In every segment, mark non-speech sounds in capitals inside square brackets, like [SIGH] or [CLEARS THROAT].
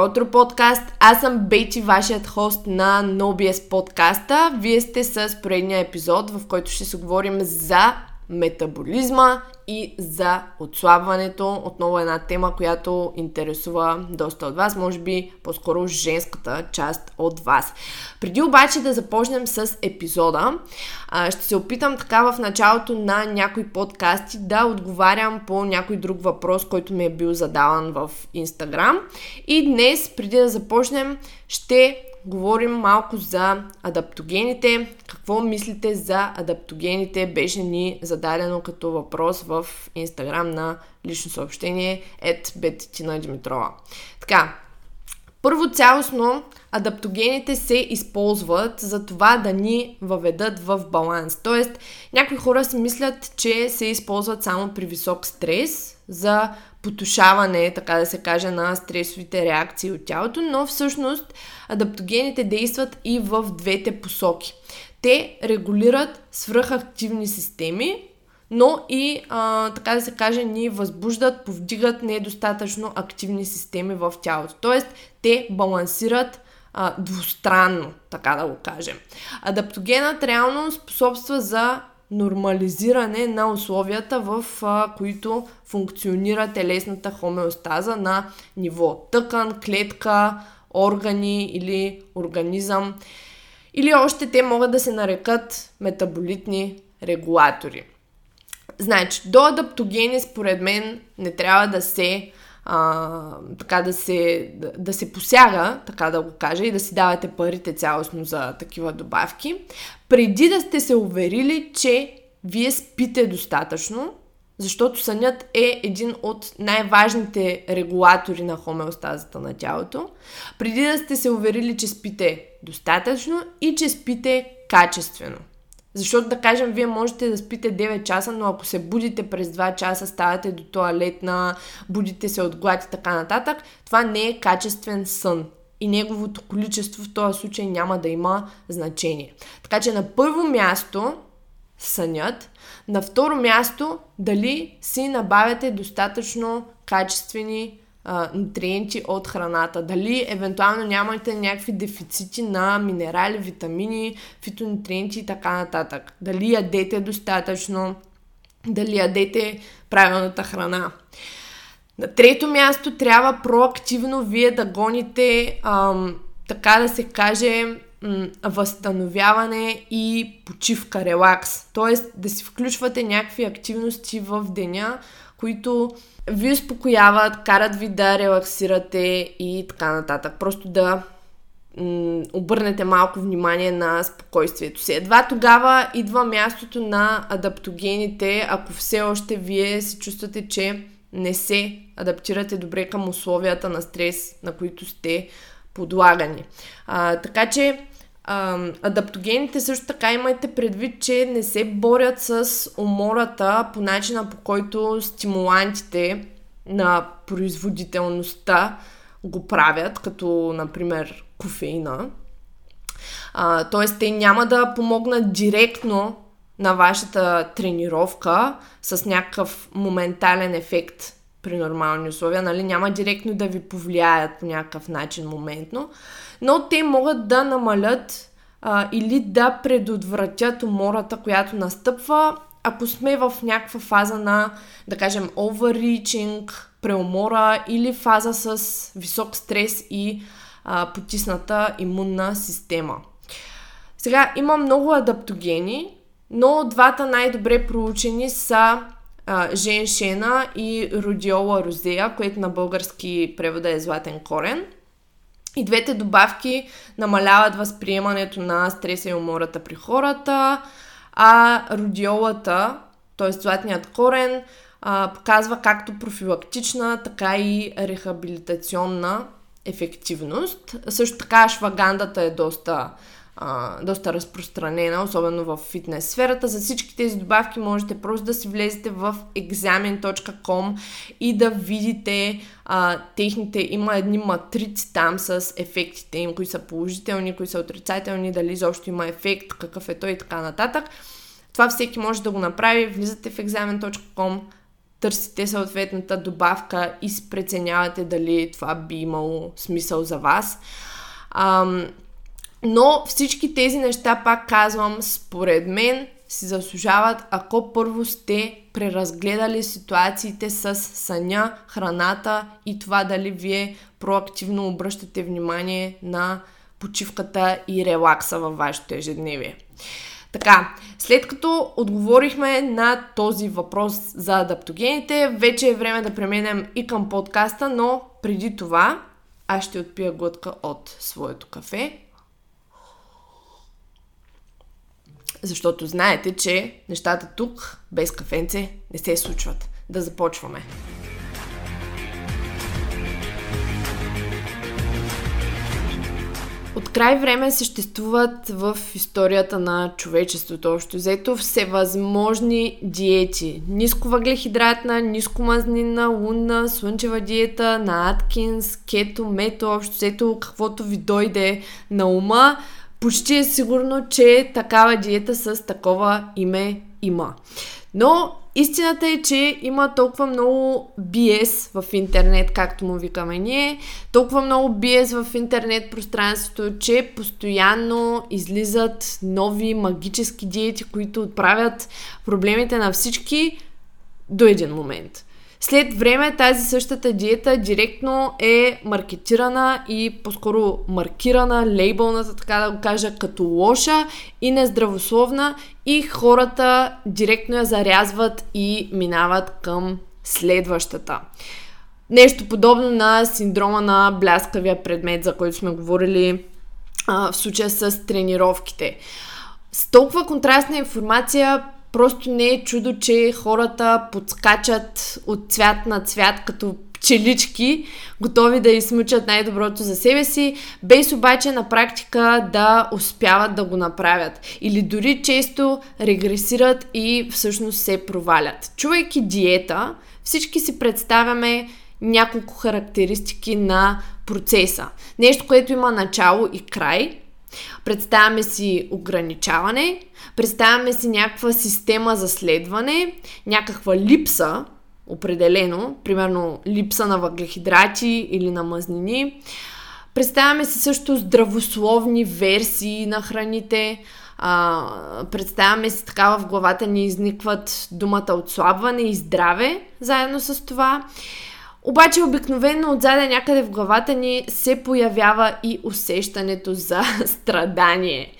Добро утро, подкаст! Аз съм Бейти, вашият хост на NoBS подкаста. Вие сте с поредния епизод, в който ще се говорим за метаболизма и за отслабването. Отново една тема, която интересува доста от вас, може би по-скоро женската част от вас. Преди обаче да започнем с епизода, ще се опитам така в началото на някои подкасти да отговарям по някой друг въпрос, който ми е бил задаван в Инстаграм. И днес, преди да започнем, ще говорим малко за адаптогените. Какво мислите за адаптогените? Беше ни зададено като въпрос в Инстаграм на лично съобщение от Бетитина Димитрова. Така, първо цялостно адаптогените се използват за това да ни въведат в баланс. Тоест, някои хора си мислят, че се използват само при висок стрес за потушаване, така да се каже, на стресовите реакции от тялото, но всъщност адаптогените действат и в двете посоки. Те регулират свръхактивни системи, но и, а, така да се каже, ни възбуждат, повдигат недостатъчно активни системи в тялото. Тоест, те балансират а, двустранно, така да го кажем. Адаптогенът реално способства за нормализиране на условията, в а, които функционира телесната хомеостаза на ниво тъкан, клетка, органи или организъм. Или още те могат да се нарекат метаболитни регулатори. Значи, до адаптогени според мен не трябва да се а, така да се, да, да се посяга, така да го кажа, и да си давате парите цялостно за такива добавки, преди да сте се уверили, че вие спите достатъчно, защото сънят е един от най-важните регулатори на хомеостазата на тялото, преди да сте се уверили, че спите достатъчно и че спите качествено. Защото да кажем, вие можете да спите 9 часа, но ако се будите през 2 часа, ставате до туалетна, будите се от глад и така нататък, това не е качествен сън. И неговото количество в този случай няма да има значение. Така че на първо място сънят. На второ място, дали си набавяте достатъчно качествени нутриенти от храната. Дали евентуално нямате някакви дефицити на минерали, витамини, фитонутриенти и така нататък. Дали ядете достатъчно, дали ядете правилната храна. На трето място трябва проактивно вие да гоните, ам, така да се каже, м- възстановяване и почивка, релакс. Тоест да си включвате някакви активности в деня, които ви успокояват, карат ви да релаксирате и така нататък. Просто да обърнете малко внимание на спокойствието си. Едва тогава идва мястото на адаптогените, ако все още вие се чувствате, че не се адаптирате добре към условията на стрес, на които сте подлагани. А, така че а, адаптогените също така имайте предвид, че не се борят с умората по начина по който стимулантите на производителността го правят, като например кофеина. А, тоест те няма да помогнат директно на вашата тренировка с някакъв моментален ефект при нормални условия, нали? Няма директно да ви повлияят по някакъв начин моментно, но те могат да намалят а, или да предотвратят умората, която настъпва, ако сме в някаква фаза на, да кажем, overreaching, преумора или фаза с висок стрес и а, потисната имунна система. Сега има много адаптогени, но двата най-добре проучени са а, женшена и родиола розея, което на български превода е златен корен. И двете добавки намаляват възприемането на стреса и умората при хората, а родиолата, т.е. златният корен, а, показва както профилактична, така и рехабилитационна ефективност. Също така швагандата е доста а, доста разпространена, особено в фитнес сферата. За всички тези добавки можете просто да си влезете в examen.com и да видите а, техните, има едни матрици там с ефектите им, кои са положителни, кои са отрицателни, дали изобщо има ефект, какъв е той и така нататък. Това всеки може да го направи. Влизате в examen.com, търсите съответната добавка и преценявате дали това би имало смисъл за вас. Ам, но всички тези неща, пак казвам, според мен си заслужават, ако първо сте преразгледали ситуациите с съня, храната и това дали вие проактивно обръщате внимание на почивката и релакса във вашето ежедневие. Така, след като отговорихме на този въпрос за адаптогените, вече е време да преминем и към подкаста, но преди това аз ще отпия глътка от своето кафе. Защото знаете, че нещата тук без кафенце не се случват. Да започваме. От край време съществуват в историята на човечеството общо взето всевъзможни диети. Ниско въглехидратна, ниско мазнина, лунна, слънчева диета, на Аткинс, кето, мето, общо взето каквото ви дойде на ума. Почти е сигурно, че такава диета с такова име има. Но истината е, че има толкова много биес в интернет, както му викаме ние, толкова много биес в интернет пространството, че постоянно излизат нови магически диети, които отправят проблемите на всички до един момент. След време тази същата диета директно е маркетирана и по-скоро маркирана, лейбълната, така да го кажа, като лоша и нездравословна и хората директно я зарязват и минават към следващата. Нещо подобно на синдрома на бляскавия предмет, за който сме говорили а, в случая с тренировките. С толкова контрастна информация Просто не е чудо, че хората подскачат от цвят на цвят като пчелички, готови да измучат най-доброто за себе си, без обаче на практика да успяват да го направят. Или дори често регресират и всъщност се провалят. Чувайки диета, всички си представяме няколко характеристики на процеса. Нещо, което има начало и край. Представяме си ограничаване, Представяме си някаква система за следване, някаква липса, определено, примерно липса на въглехидрати или на мазнини. Представяме си също здравословни версии на храните. А, представяме си така в главата ни изникват думата отслабване и здраве заедно с това. Обаче обикновено отзаде някъде в главата ни се появява и усещането за [LAUGHS] страдание.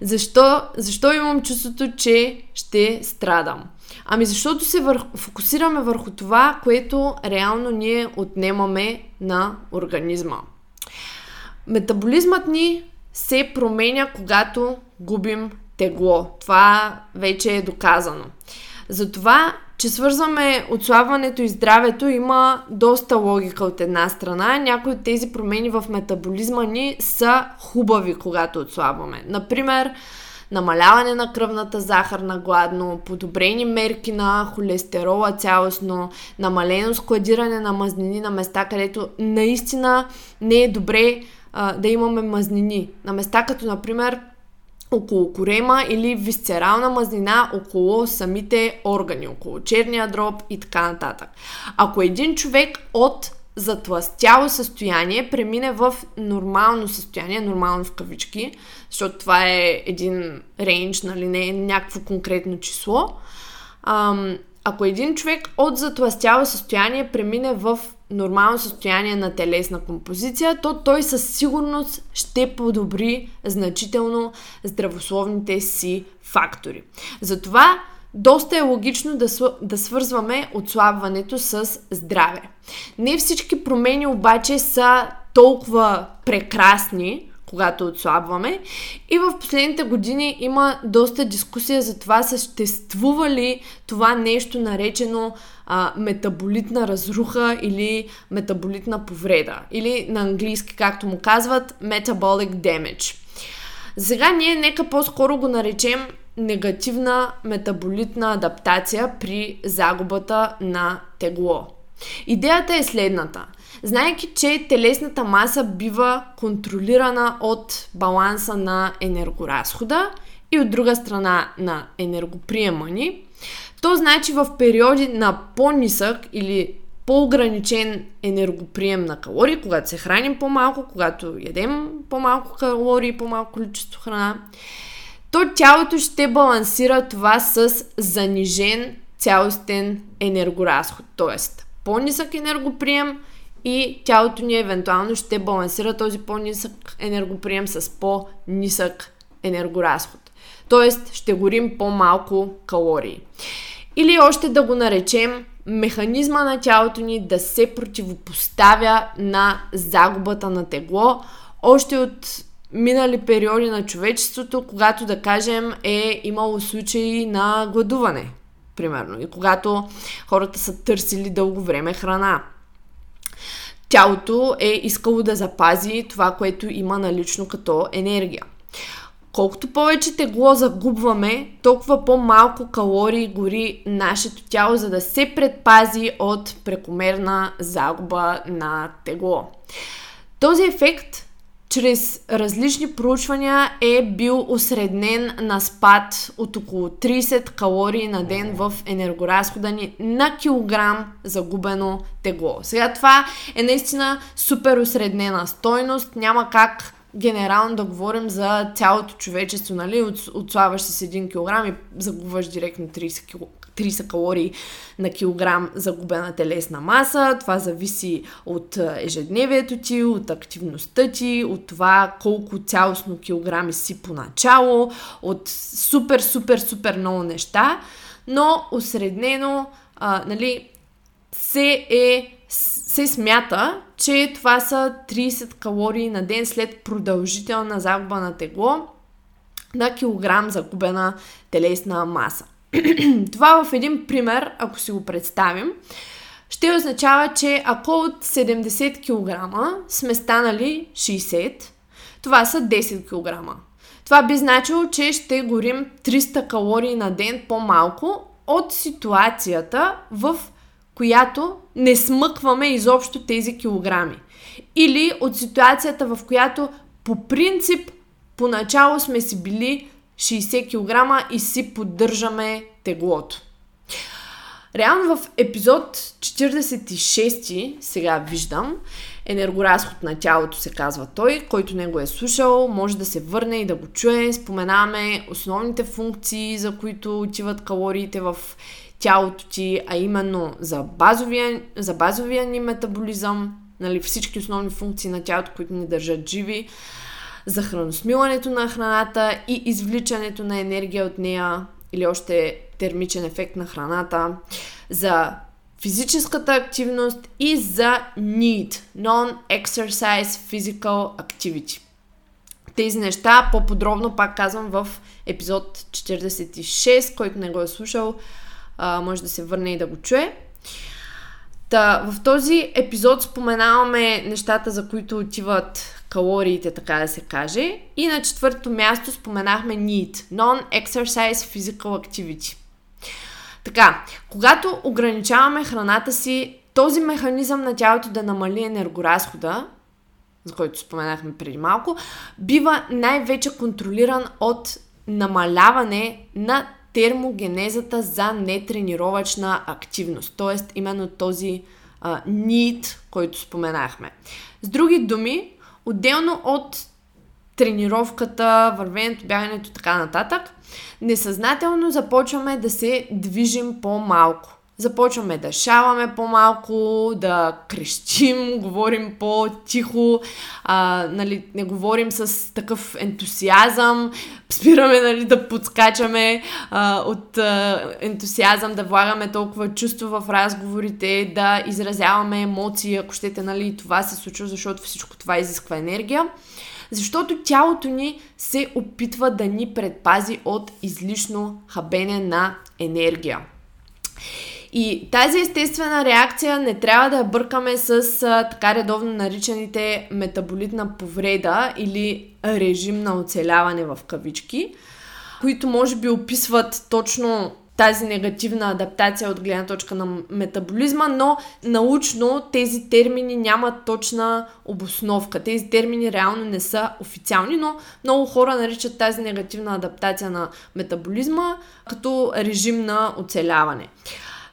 Защо, защо имам чувството, че ще страдам? Ами защото се вър... фокусираме върху това, което реално ние отнемаме на организма. Метаболизмът ни се променя, когато губим тегло. Това вече е доказано. Затова че свързваме отслабването и здравето има доста логика от една страна. Някои от тези промени в метаболизма ни са хубави, когато отслабваме. Например, намаляване на кръвната захар на гладно, подобрени мерки на холестерола цялостно, намалено складиране на мазнини на места, където наистина не е добре а, да имаме мазнини. На места като, например, около корема или висцерална мазнина около самите органи, около черния дроб и така нататък. Ако един човек от затластяло състояние премине в нормално състояние, нормално в кавички, защото това е един рейндж, нали, не е някакво конкретно число. Ам, ако един човек от затластяло състояние премине в нормално състояние на телесна композиция, то той със сигурност ще подобри значително здравословните си фактори. Затова доста е логично да, да свързваме отслабването с здраве. Не всички промени обаче са толкова прекрасни, когато отслабваме. И в последните години има доста дискусия за това съществува ли това нещо наречено а, метаболитна разруха или метаболитна повреда. Или на английски, както му казват, metabolic damage. Сега ние нека по-скоро го наречем негативна метаболитна адаптация при загубата на тегло. Идеята е следната – Знайки, че телесната маса бива контролирана от баланса на енергоразхода и от друга страна на енергоприема ни, То значи в периоди на по-нисък или по-ограничен енергоприем на калории, когато се храним по-малко, когато ядем по-малко калории, по-малко количество храна, то тялото ще балансира това с занижен цялостен енергоразход. Тоест, по-нисък енергоприем и тялото ни евентуално ще балансира този по-нисък енергоприем с по-нисък енергоразход. Тоест, ще горим по-малко калории. Или още да го наречем механизма на тялото ни да се противопоставя на загубата на тегло, още от минали периоди на човечеството, когато, да кажем, е имало случаи на гладуване, примерно, и когато хората са търсили дълго време храна. Тялото е искало да запази това, което има налично като енергия. Колкото повече тегло загубваме, толкова по-малко калории гори нашето тяло, за да се предпази от прекомерна загуба на тегло. Този ефект чрез различни проучвания е бил осреднен на спад от около 30 калории на ден в енергоразхода ни на килограм загубено тегло. Сега това е наистина супер осреднена стойност, няма как генерално да говорим за цялото човечество, нали, от, отслабваш с 1 кг и загубваш директно 30, кг, 30 калории на килограм загубена телесна маса. Това зависи от ежедневието ти, от активността ти, от това колко цялостно килограми си поначало, от супер, супер, супер много неща, но осреднено, а, нали, се е се смята, че това са 30 калории на ден след продължителна загуба на тегло на килограм загубена телесна маса. [CLEARS THROAT] това в един пример, ако си го представим, ще означава, че ако от 70 кг сме станали 60, това са 10 кг. Това би значило, че ще горим 300 калории на ден по-малко от ситуацията, в която не смъкваме изобщо тези килограми. Или от ситуацията, в която по принцип поначало сме си били 60 кг и си поддържаме теглото. Реално в епизод 46, сега виждам, енергоразход на тялото се казва той, който не го е слушал, може да се върне и да го чуе. Споменаваме основните функции, за които отиват калориите в тялото ти, а именно за базовия, за базовия ни метаболизъм, нали, всички основни функции на тялото, които ни държат живи, за храносмилането на храната и извличането на енергия от нея или още термичен ефект на храната, за физическата активност и за NEED, Non-Exercise Physical Activity. Тези неща по-подробно пак казвам в епизод 46, който не го е слушал, а, може да се върне и да го чуе. Та, в този епизод споменаваме нещата, за които отиват калориите, така да се каже. И на четвърто място споменахме NEAT, Non-Exercise Physical Activity. Така, когато ограничаваме храната си, този механизъм на тялото да намали енергоразхода, за който споменахме преди малко, бива най-вече контролиран от намаляване на термогенезата за нетренировъчна активност. Тоест, именно този а, need, който споменахме. С други думи, отделно от тренировката, вървенето, бягането, така нататък, несъзнателно започваме да се движим по-малко започваме да шаваме по-малко, да крещим, говорим по-тихо, а, нали, не говорим с такъв ентусиазъм, спираме нали, да подскачаме а, от а, ентусиазъм, да влагаме толкова чувство в разговорите, да изразяваме емоции, ако щете, нали, това се случва, защото всичко това изисква енергия. Защото тялото ни се опитва да ни предпази от излишно хабене на енергия. И тази естествена реакция не трябва да я бъркаме с а, така редовно наричаните метаболитна повреда или режим на оцеляване в кавички, които може би описват точно тази негативна адаптация от гледна точка на метаболизма, но научно тези термини нямат точна обосновка. Тези термини реално не са официални, но много хора наричат тази негативна адаптация на метаболизма като режим на оцеляване.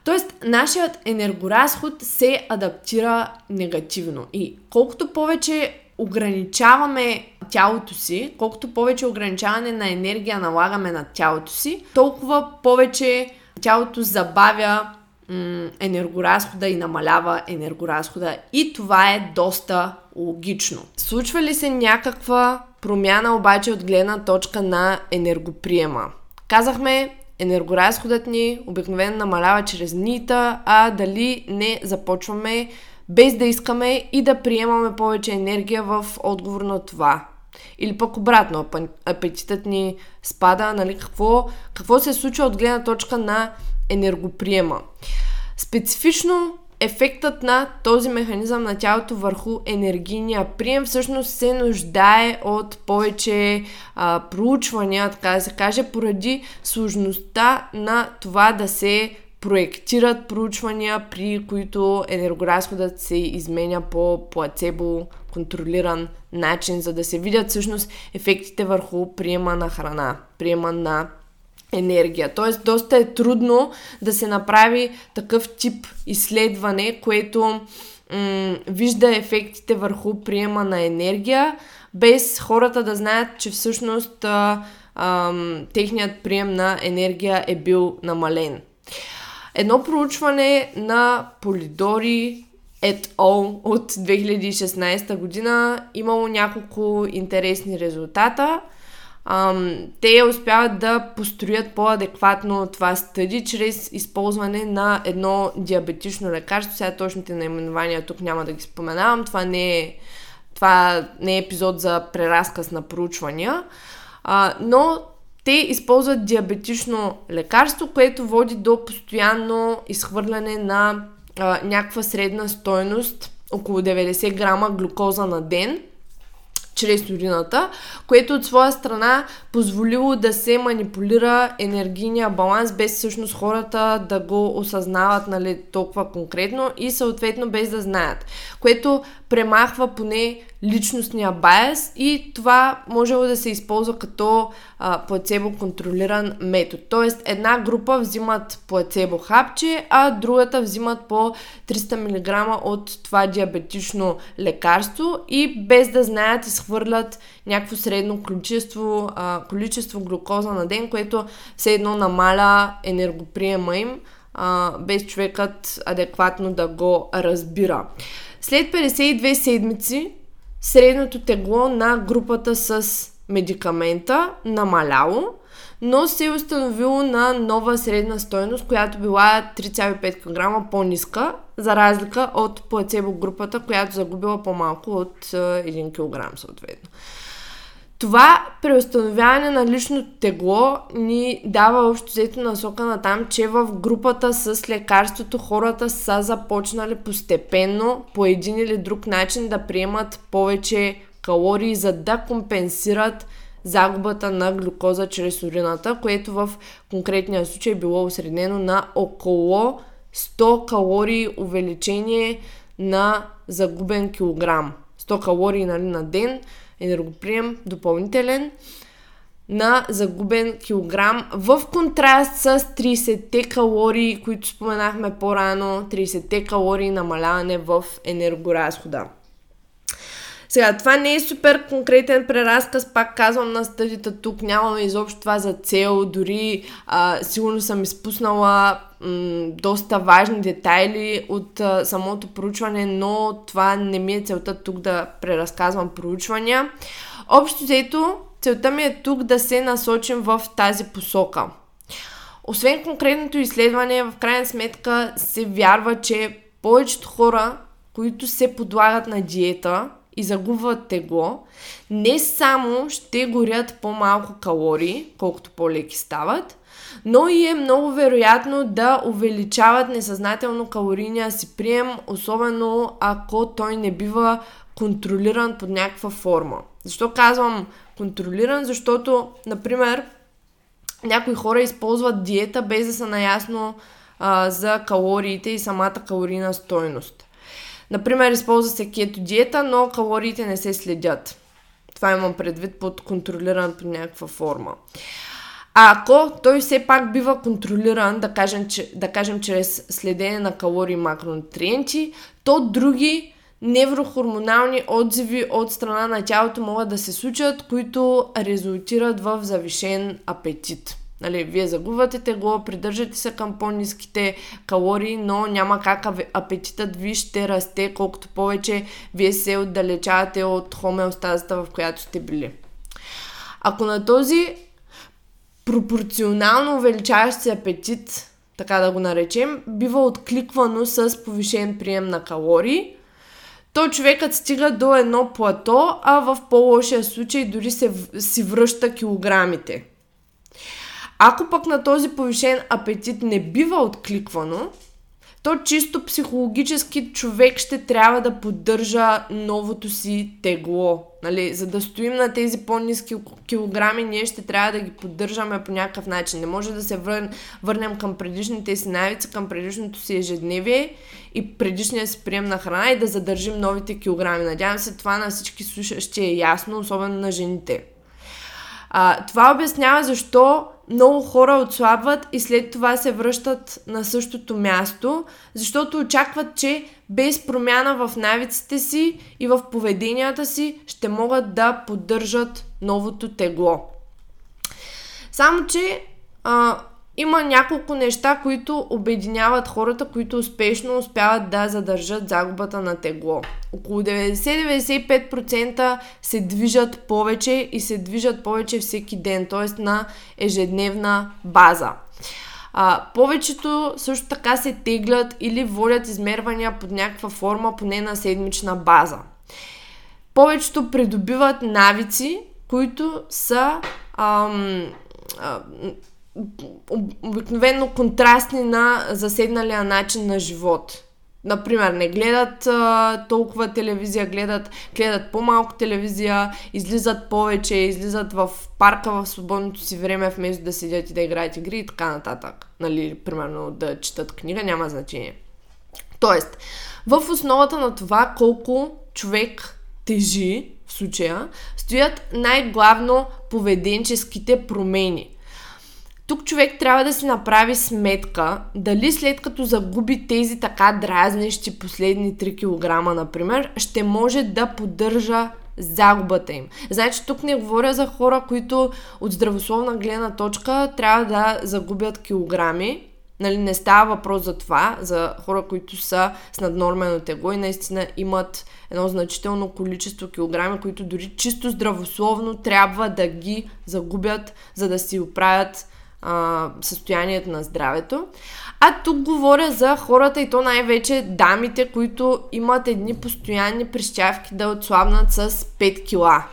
Тоест, нашият енергоразход се адаптира негативно. И колкото повече ограничаваме тялото си, колкото повече ограничаване на енергия налагаме на тялото си, толкова повече тялото забавя м- енергоразхода и намалява енергоразхода. И това е доста логично. Случва ли се някаква промяна обаче от гледна точка на енергоприема? Казахме, енергоразходът ни обикновено намалява чрез нита, а дали не започваме без да искаме и да приемаме повече енергия в отговор на това. Или пък обратно, апетитът ни спада, нали, какво, какво се случва от гледна точка на енергоприема. Специфично ефектът на този механизъм на тялото върху енергийния прием всъщност се нуждае от повече а, проучвания, така да се каже, поради сложността на това да се проектират проучвания, при които енергоразходът се изменя по плацебо контролиран начин, за да се видят всъщност ефектите върху приема на храна, приема на енергия. Тоест, доста е трудно да се направи такъв тип изследване, което м- вижда ефектите върху приема на енергия, без хората да знаят, че всъщност а, а, техният прием на енергия е бил намален. Едно проучване на Полидори et al. от 2016 година имало няколко интересни резултата. Ам, те успяват да построят по-адекватно това стъди чрез използване на едно диабетично лекарство. Сега точните наименования тук няма да ги споменавам. Това не е, това не е епизод за преразказ на проучвания. А, но те използват диабетично лекарство, което води до постоянно изхвърляне на а, някаква средна стойност, около 90 грама глюкоза на ден – чрез урината, което от своя страна позволило да се манипулира енергийния баланс без всъщност хората да го осъзнават нали, толкова конкретно и съответно без да знаят, което премахва поне личностния байс и това може да се използва като а, плацебо контролиран метод. Тоест една група взимат плацебо хапче, а другата взимат по 300 мг от това диабетично лекарство и без да знаят изхвърлят някакво средно количество, а, количество глюкоза на ден, което все едно намаля енергоприема им, а, без човекът адекватно да го разбира. След 52 седмици средното тегло на групата с медикамента намаляло, но се е установило на нова средна стойност, която била 3,5 кг по-ниска, за разлика от плацебо групата, която загубила по-малко от 1 кг съответно. Това преустановяване на личното тегло ни дава общо взето насока на там, че в групата с лекарството хората са започнали постепенно по един или друг начин да приемат повече калории, за да компенсират загубата на глюкоза чрез урината, което в конкретния случай е било осреднено на около 100 калории увеличение на загубен килограм. 100 калории нали, на ден – енергоприем допълнителен на загубен килограм в контраст с 30-те калории, които споменахме по-рано, 30-те калории намаляване в енергоразхода. Сега, това не е супер конкретен преразказ, пак казвам на стъдите тук, нямаме изобщо това за цел, дори а, сигурно съм изпуснала м- доста важни детайли от а, самото проучване, но това не ми е целта тук да преразказвам проучвания. Общо взето, целта ми е тук да се насочим в тази посока. Освен конкретното изследване, в крайна сметка се вярва, че повечето хора, които се подлагат на диета, и загубват тегло, не само ще горят по-малко калории, колкото по-леки стават, но и е много вероятно да увеличават несъзнателно калорийния си прием, особено ако той не бива контролиран под някаква форма. Защо казвам контролиран? Защото, например, някои хора използват диета без да са наясно а, за калориите и самата калорийна стойност. Например, използва се кето диета, но калориите не се следят. Това имам предвид под контролиран по някаква форма. А ако той все пак бива контролиран, да кажем, че, да кажем чрез следене на калории и макронутриенти, то други неврохормонални отзиви от страна на тялото могат да се случат, които резултират в завишен апетит. Нали, вие загубвате тегло, придържате се към по-низките калории, но няма как апетитът ви ще расте, колкото повече вие се отдалечавате от хомеостазата, в която сте били. Ако на този пропорционално увеличаващ се апетит, така да го наречем, бива откликвано с повишен прием на калории, то човекът стига до едно плато, а в по-лошия случай дори се, си връща килограмите. Ако пък на този повишен апетит не бива откликвано, то чисто психологически човек ще трябва да поддържа новото си тегло. Нали? За да стоим на тези по-низки килограми, ние ще трябва да ги поддържаме по някакъв начин. Не може да се вър... върнем към предишните си навици, към предишното си ежедневие и предишния си прием на храна и да задържим новите килограми. Надявам се това на всички слушащи е ясно, особено на жените. А, това обяснява защо много хора отслабват и след това се връщат на същото място, защото очакват, че без промяна в навиците си и в поведенията си ще могат да поддържат новото тегло. Само, че а, има няколко неща, които обединяват хората, които успешно успяват да задържат загубата на тегло. Около 90-95% се движат повече и се движат повече всеки ден, т.е. на ежедневна база. А, повечето също така се теглят или водят измервания под някаква форма, поне на седмична база. Повечето придобиват навици, които са ам, а, обикновено контрастни на заседналия начин на живот. Например, не гледат а, толкова телевизия, гледат, гледат по-малко телевизия, излизат повече, излизат в парка в свободното си време, вместо да седят и да играят игри и така нататък. Нали, примерно да четат книга, няма значение. Тоест, в основата на това колко човек тежи, в случая, стоят най-главно поведенческите промени. Тук човек трябва да си направи сметка дали след като загуби тези така дразнещи последни 3 кг, например, ще може да поддържа загубата им. Значи тук не говоря за хора, които от здравословна гледна точка трябва да загубят килограми. Нали, не става въпрос за това, за хора, които са с наднормено тегло и наистина имат едно значително количество килограми, които дори чисто здравословно трябва да ги загубят, за да си оправят състоянието на здравето. А тук говоря за хората и то най-вече дамите, които имат едни постоянни прищявки да отслабнат с 5 кила.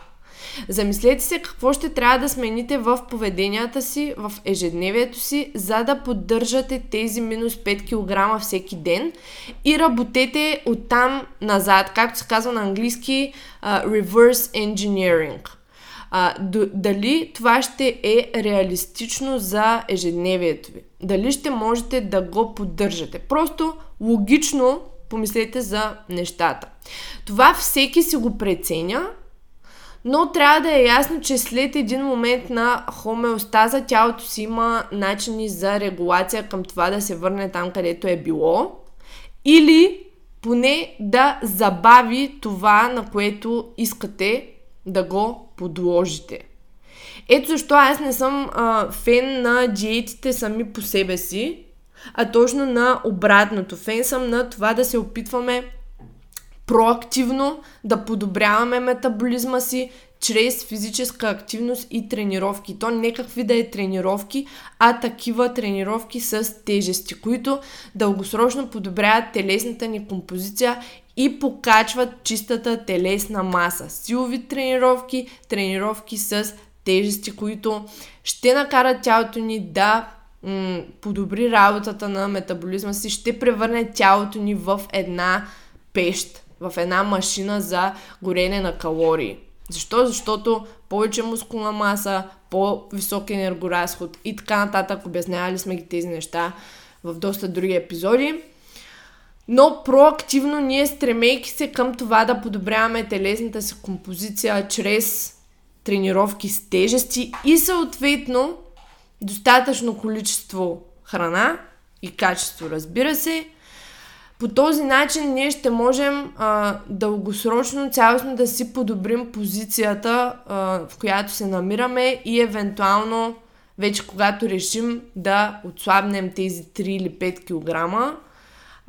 Замислете се какво ще трябва да смените в поведенията си, в ежедневието си, за да поддържате тези минус 5 кг всеки ден и работете оттам назад, както се казва на английски uh, reverse engineering – а, дали това ще е реалистично за ежедневието ви. Дали ще можете да го поддържате. Просто логично помислете за нещата. Това всеки си го преценя, но трябва да е ясно, че след един момент на хомеостаза тялото си има начини за регулация към това да се върне там, където е било. Или поне да забави това, на което искате да го подложите. Ето защо аз не съм а, фен на диетите сами по себе си, а точно на обратното. Фен съм на това да се опитваме проактивно да подобряваме метаболизма си чрез физическа активност и тренировки. То не какви да е тренировки, а такива тренировки с тежести, които дългосрочно подобряват телесната ни композиция и покачват чистата телесна маса. Силови тренировки, тренировки с тежести, които ще накарат тялото ни да м- подобри работата на метаболизма си, ще превърне тялото ни в една пещ, в една машина за горене на калории. Защо? Защото повече мускулна маса, по-висок енергоразход и така нататък. Обяснявали сме ги тези неща в доста други епизоди. Но проактивно ние, стремейки се към това да подобряваме телесната си композиция чрез тренировки с тежести и съответно достатъчно количество храна и качество, разбира се, по този начин ние ще можем а, дългосрочно, цялостно да си подобрим позицията, а, в която се намираме и евентуално вече когато решим да отслабнем тези 3 или 5 кг,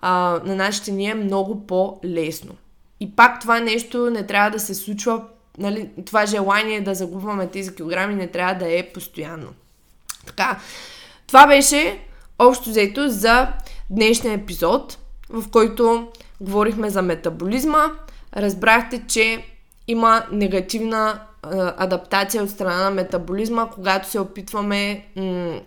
а, на нас ще ни е много по-лесно. И пак това нещо не трябва да се случва, нали, това желание да загубваме тези килограми не трябва да е постоянно. Така, това беше общо взето за днешния епизод, в който говорихме за метаболизма. Разбрахте, че има негативна адаптация от страна на метаболизма, когато се опитваме м-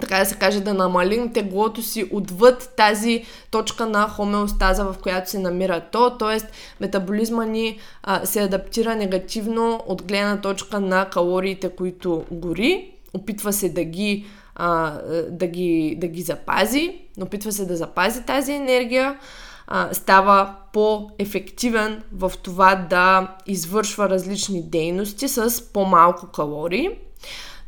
така да се каже, да намалим теглото си отвъд тази точка на хомеостаза, в която се намира то, т.е. метаболизма ни а, се адаптира негативно от гледна точка на калориите, които гори, опитва се да ги, а, да ги, да ги запази, опитва се да запази тази енергия, а, става по-ефективен в това да извършва различни дейности с по-малко калории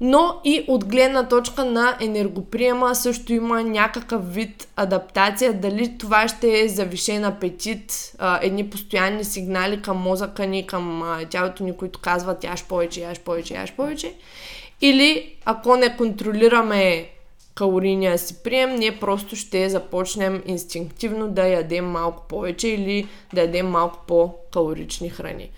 но и от гледна точка на енергоприема също има някакъв вид адаптация. Дали това ще е завишен апетит, а, едни постоянни сигнали към мозъка ни, към а, тялото ни, които казват яш повече, яш повече, яш повече. Или ако не контролираме калорийния си прием, ние просто ще започнем инстинктивно да ядем малко повече или да ядем малко по-калорични храни.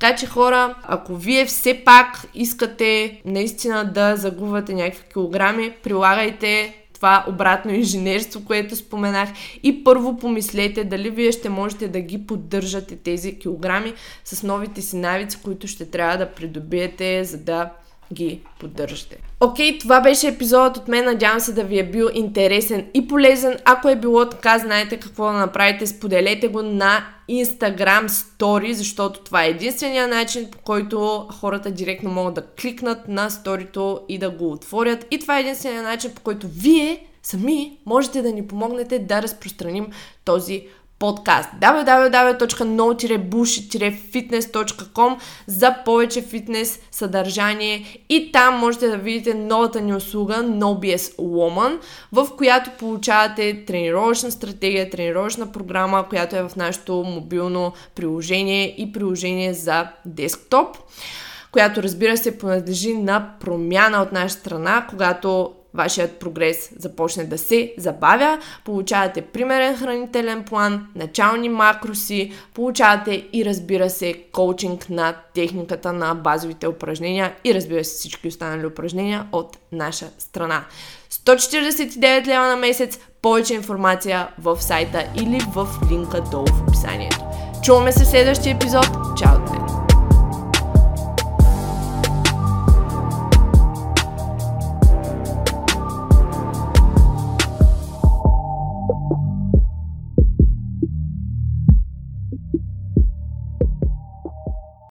Така че хора, ако вие все пак искате наистина да загубвате някакви килограми, прилагайте това обратно инженерство, което споменах. И първо помислете дали вие ще можете да ги поддържате тези килограми с новите си навици, които ще трябва да придобиете, за да ги поддържате. Окей, okay, това беше епизодът от мен. Надявам се да ви е бил интересен и полезен. Ако е било така, знаете какво да направите. Споделете го на Instagram Story, защото това е единствения начин, по който хората директно могат да кликнат на сторито и да го отворят. И това е единствения начин, по който вие сами можете да ни помогнете да разпространим този подкаст. www.no-bullshit-fitness.com за повече фитнес съдържание. И там можете да видите новата ни услуга NoBS Woman, в която получавате тренировъчна стратегия, тренировъчна програма, която е в нашето мобилно приложение и приложение за десктоп която разбира се принадлежи на промяна от наша страна, когато вашият прогрес започне да се забавя, получавате примерен хранителен план, начални макроси, получавате и разбира се коучинг на техниката на базовите упражнения и разбира се всички останали упражнения от наша страна. 149 лева на месец, повече информация в сайта или в линка долу в описанието. Чуваме се в следващия епизод.